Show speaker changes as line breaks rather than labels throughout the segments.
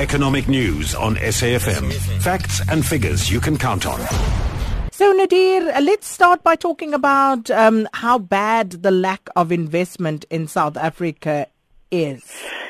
Economic news on SAFM. Facts and figures you can count on.
So, Nadir, uh, let's start by talking about um, how bad the lack of investment in South Africa is.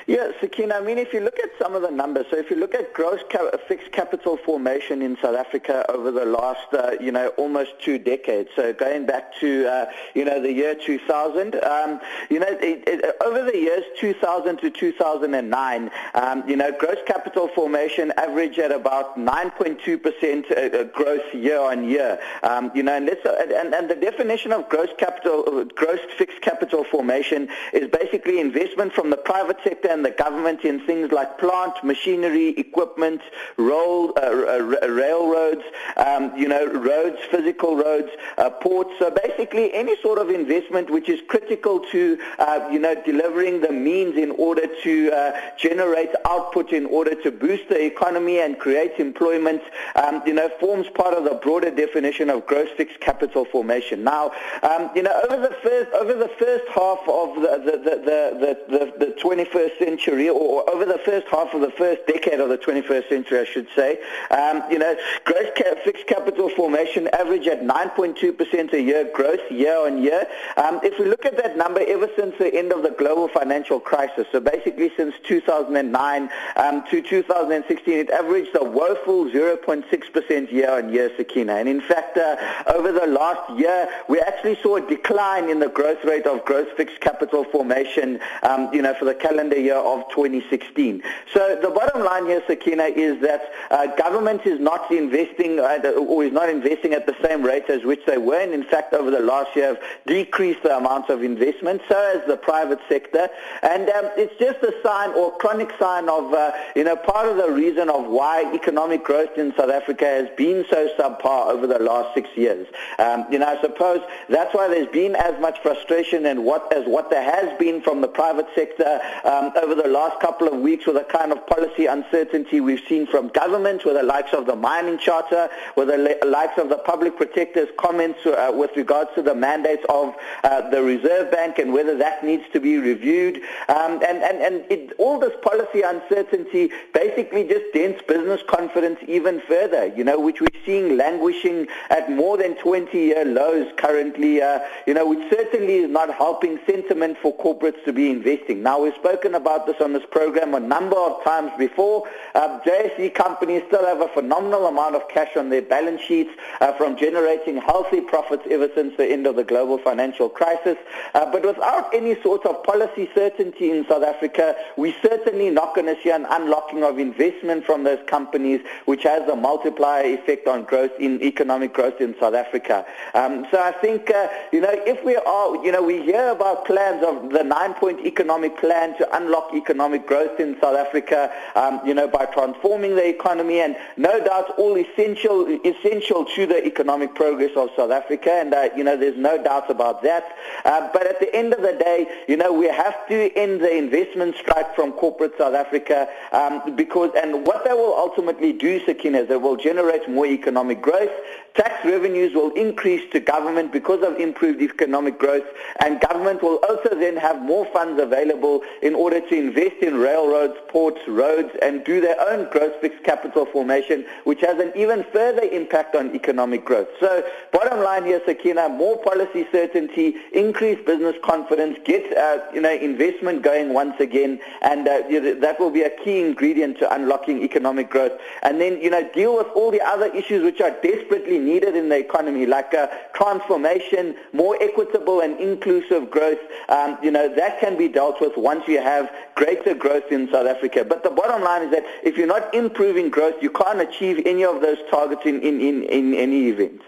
Yeah, Sakina, I mean, if you look at some of the numbers, so if you look at gross cap- fixed capital formation in South Africa over the last, uh, you know, almost two decades, so going back to, uh, you know, the year 2000, um, you know, it, it, over the years 2000 to 2009, um, you know, gross capital formation averaged at about 9.2% uh, uh, growth year on year. Um, you know, and, uh, and, and the definition of gross capital, gross fixed capital formation is basically investment from the private sector and the government in things like plant, machinery, equipment, roll, uh, uh railroads, um, you know, roads, physical roads, uh, ports. So basically any sort of investment which is critical to, uh, you know, delivering the means in order to uh, generate output in order to boost the economy and create employment, um, you know, forms part of the broader definition of gross fixed capital formation. Now, um, you know, over the first over the first half of the the the the, the, the 21st century, or over the first half of the first decade of the 21st century, I should say, um, you know, gross ca- fixed capital formation average at 9.2% a year growth year on year. Um, if we look at that number ever since the end of the global financial crisis, so basically since 2009 um, to 2016, it averaged a woeful 0.6% year on year, Sakina. And in fact, uh, over the last year, we actually saw a decline in the growth rate of gross fixed capital formation, um, you know, for the calendar year of 2016. So the bottom line here, Sakina, is that uh, government is not investing uh, or is not investing at the same rate as which they were, and in fact, over the last year have decreased the amount of investment. So has the private sector, and um, it's just a sign or chronic sign of, uh, you know, part of the reason of why economic growth in South Africa has been so subpar over the last six years. Um, you know, I suppose that's why there's been as much frustration and what as what there has been from the private sector um, over the last couple of weeks with the kind of policy uncertainty we've seen from government, with the likes of the mining charter, with the likes of the public protector's comments uh, with regards to the mandates of uh, the Reserve Bank and whether that needs to be reviewed. Um, and and, and it, all this policy uncertainty basically just dents business confidence even further, you know, which we're seeing languishing at more than 20-year lows currently, uh, you know, which certainly is not helping sentiment for corporates to be investing. Now, we've spoken about this on this program a number of times before. Uh, JSE companies still have a phenomenal amount of cash on their balance sheets uh, from generating healthy profits ever since the end of the global financial crisis. Uh, but without any sort of policy certainty in South Africa, we're certainly not going to see an unlocking of investment from those companies, which has a multiplier effect on growth in economic growth in South Africa. Um, so I think, uh, you know, if we are, you know, we hear about plans of the nine-point economic plan to unlock economic growth in South Africa, um, you know, by transforming the economy, and no doubt all essential essential to the economic progress of South Africa, and uh, you know, there's no doubt about that. Uh, but at the end of the day, you know, we have to end the investment strike from corporate South Africa um, because, and what they will ultimately do, Sakina, is they will generate more economic growth. Tax revenues will increase to government because of improved economic growth, and government will also then have more funds available in order to invest in railroads, ports, roads, and do their own gross fixed capital formation, which has an even further impact on economic growth. So bottom line here, Sakina, more policy certainty, increased business confidence, get uh, you know investment going once again, and uh, that will be a key ingredient to unlocking economic growth. And then you know deal with all the other issues which are desperately needed in the economy, like uh, transformation, more equitable and inclusive growth. Um, you know that can be dealt with once you have greater growth in South Africa. But the bottom line is that if you're not improving growth, you can't achieve any of those targets in, in, in, in any event.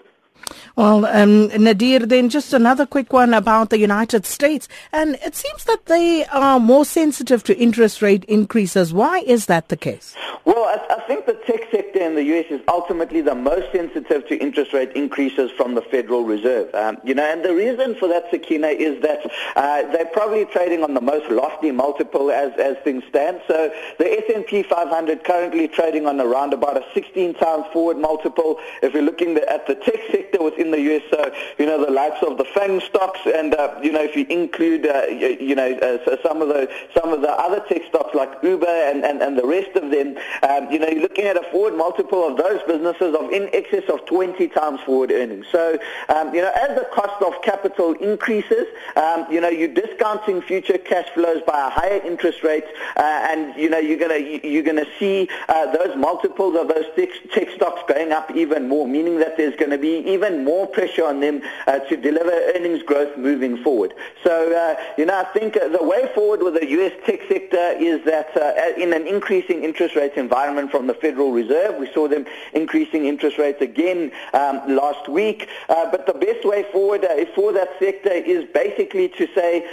Well, um, Nadir, then just another quick one about the United States. And it seems that they are more sensitive to interest rate increases. Why is that the case?
Well, I, I think the tech sector in the U.S. is ultimately the most sensitive to interest rate increases from the Federal Reserve. Um, you know, and the reason for that, Sakina, is that uh, they're probably trading on the most lofty multiple as, as things stand. So the S&P 500 currently trading on around about a 16 times forward multiple. If we're looking at the tech sector, within the US. So, you know, the likes of the FANG stocks and, uh, you know, if you include, uh, you, know, uh, some of the some of the other tech stocks like Uber and, and, and the rest of them, um, you know, you're looking at a forward multiple of those businesses of in excess of 20 times forward earnings. So, um, you know, as the cost of capital increases, um, you know, you're discounting future cash flows by a higher interest rate, uh, and you know, you're gonna you're gonna see uh, those multiples of those tech, tech stocks going up even more, meaning that there's going to be even more pressure on them uh, to deliver earnings growth moving forward. So, uh, you know, I think uh, the way forward with the U.S. tech sector is that uh, in an increasing interest rate environment from the Federal Reserve, we saw them increasing interest rates again um, last week. Uh, but the best way forward uh, for that sector is basically to say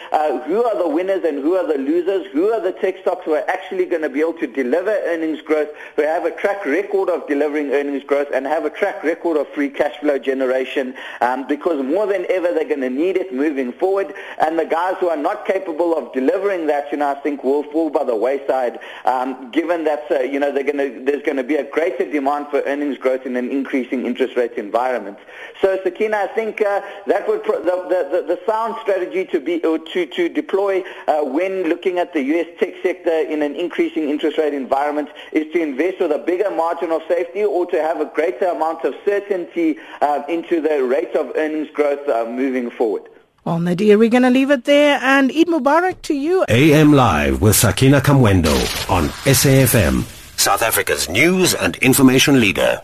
who are the winners and who are the losers, who are the tech stocks who are actually going to be able to deliver earnings growth, who have a track record of delivering earnings growth and have a track record of free cash flow generation um, because more than ever they're going to need it moving forward. And the guys who are not capable of delivering that, you know, I think will fall by the wayside um, given that, uh, you know, to, there's going to be a greater demand for earnings growth in an increasing interest rate environment. So, Sakina, I think uh, that would pro- the, the, the, sound strategy to be to, to deploy uh, when looking at the U.S. tech sector in an increasing interest rate environment is to invest with a bigger margin of safety or to have a greater amount of certainty uh, into the rate of earnings growth uh, moving forward.
Well, Nadir, we're going to leave it there and Eid Mubarak to you.
AM Live with Sakina Kamwendo on SAFM, South Africa's news and information leader.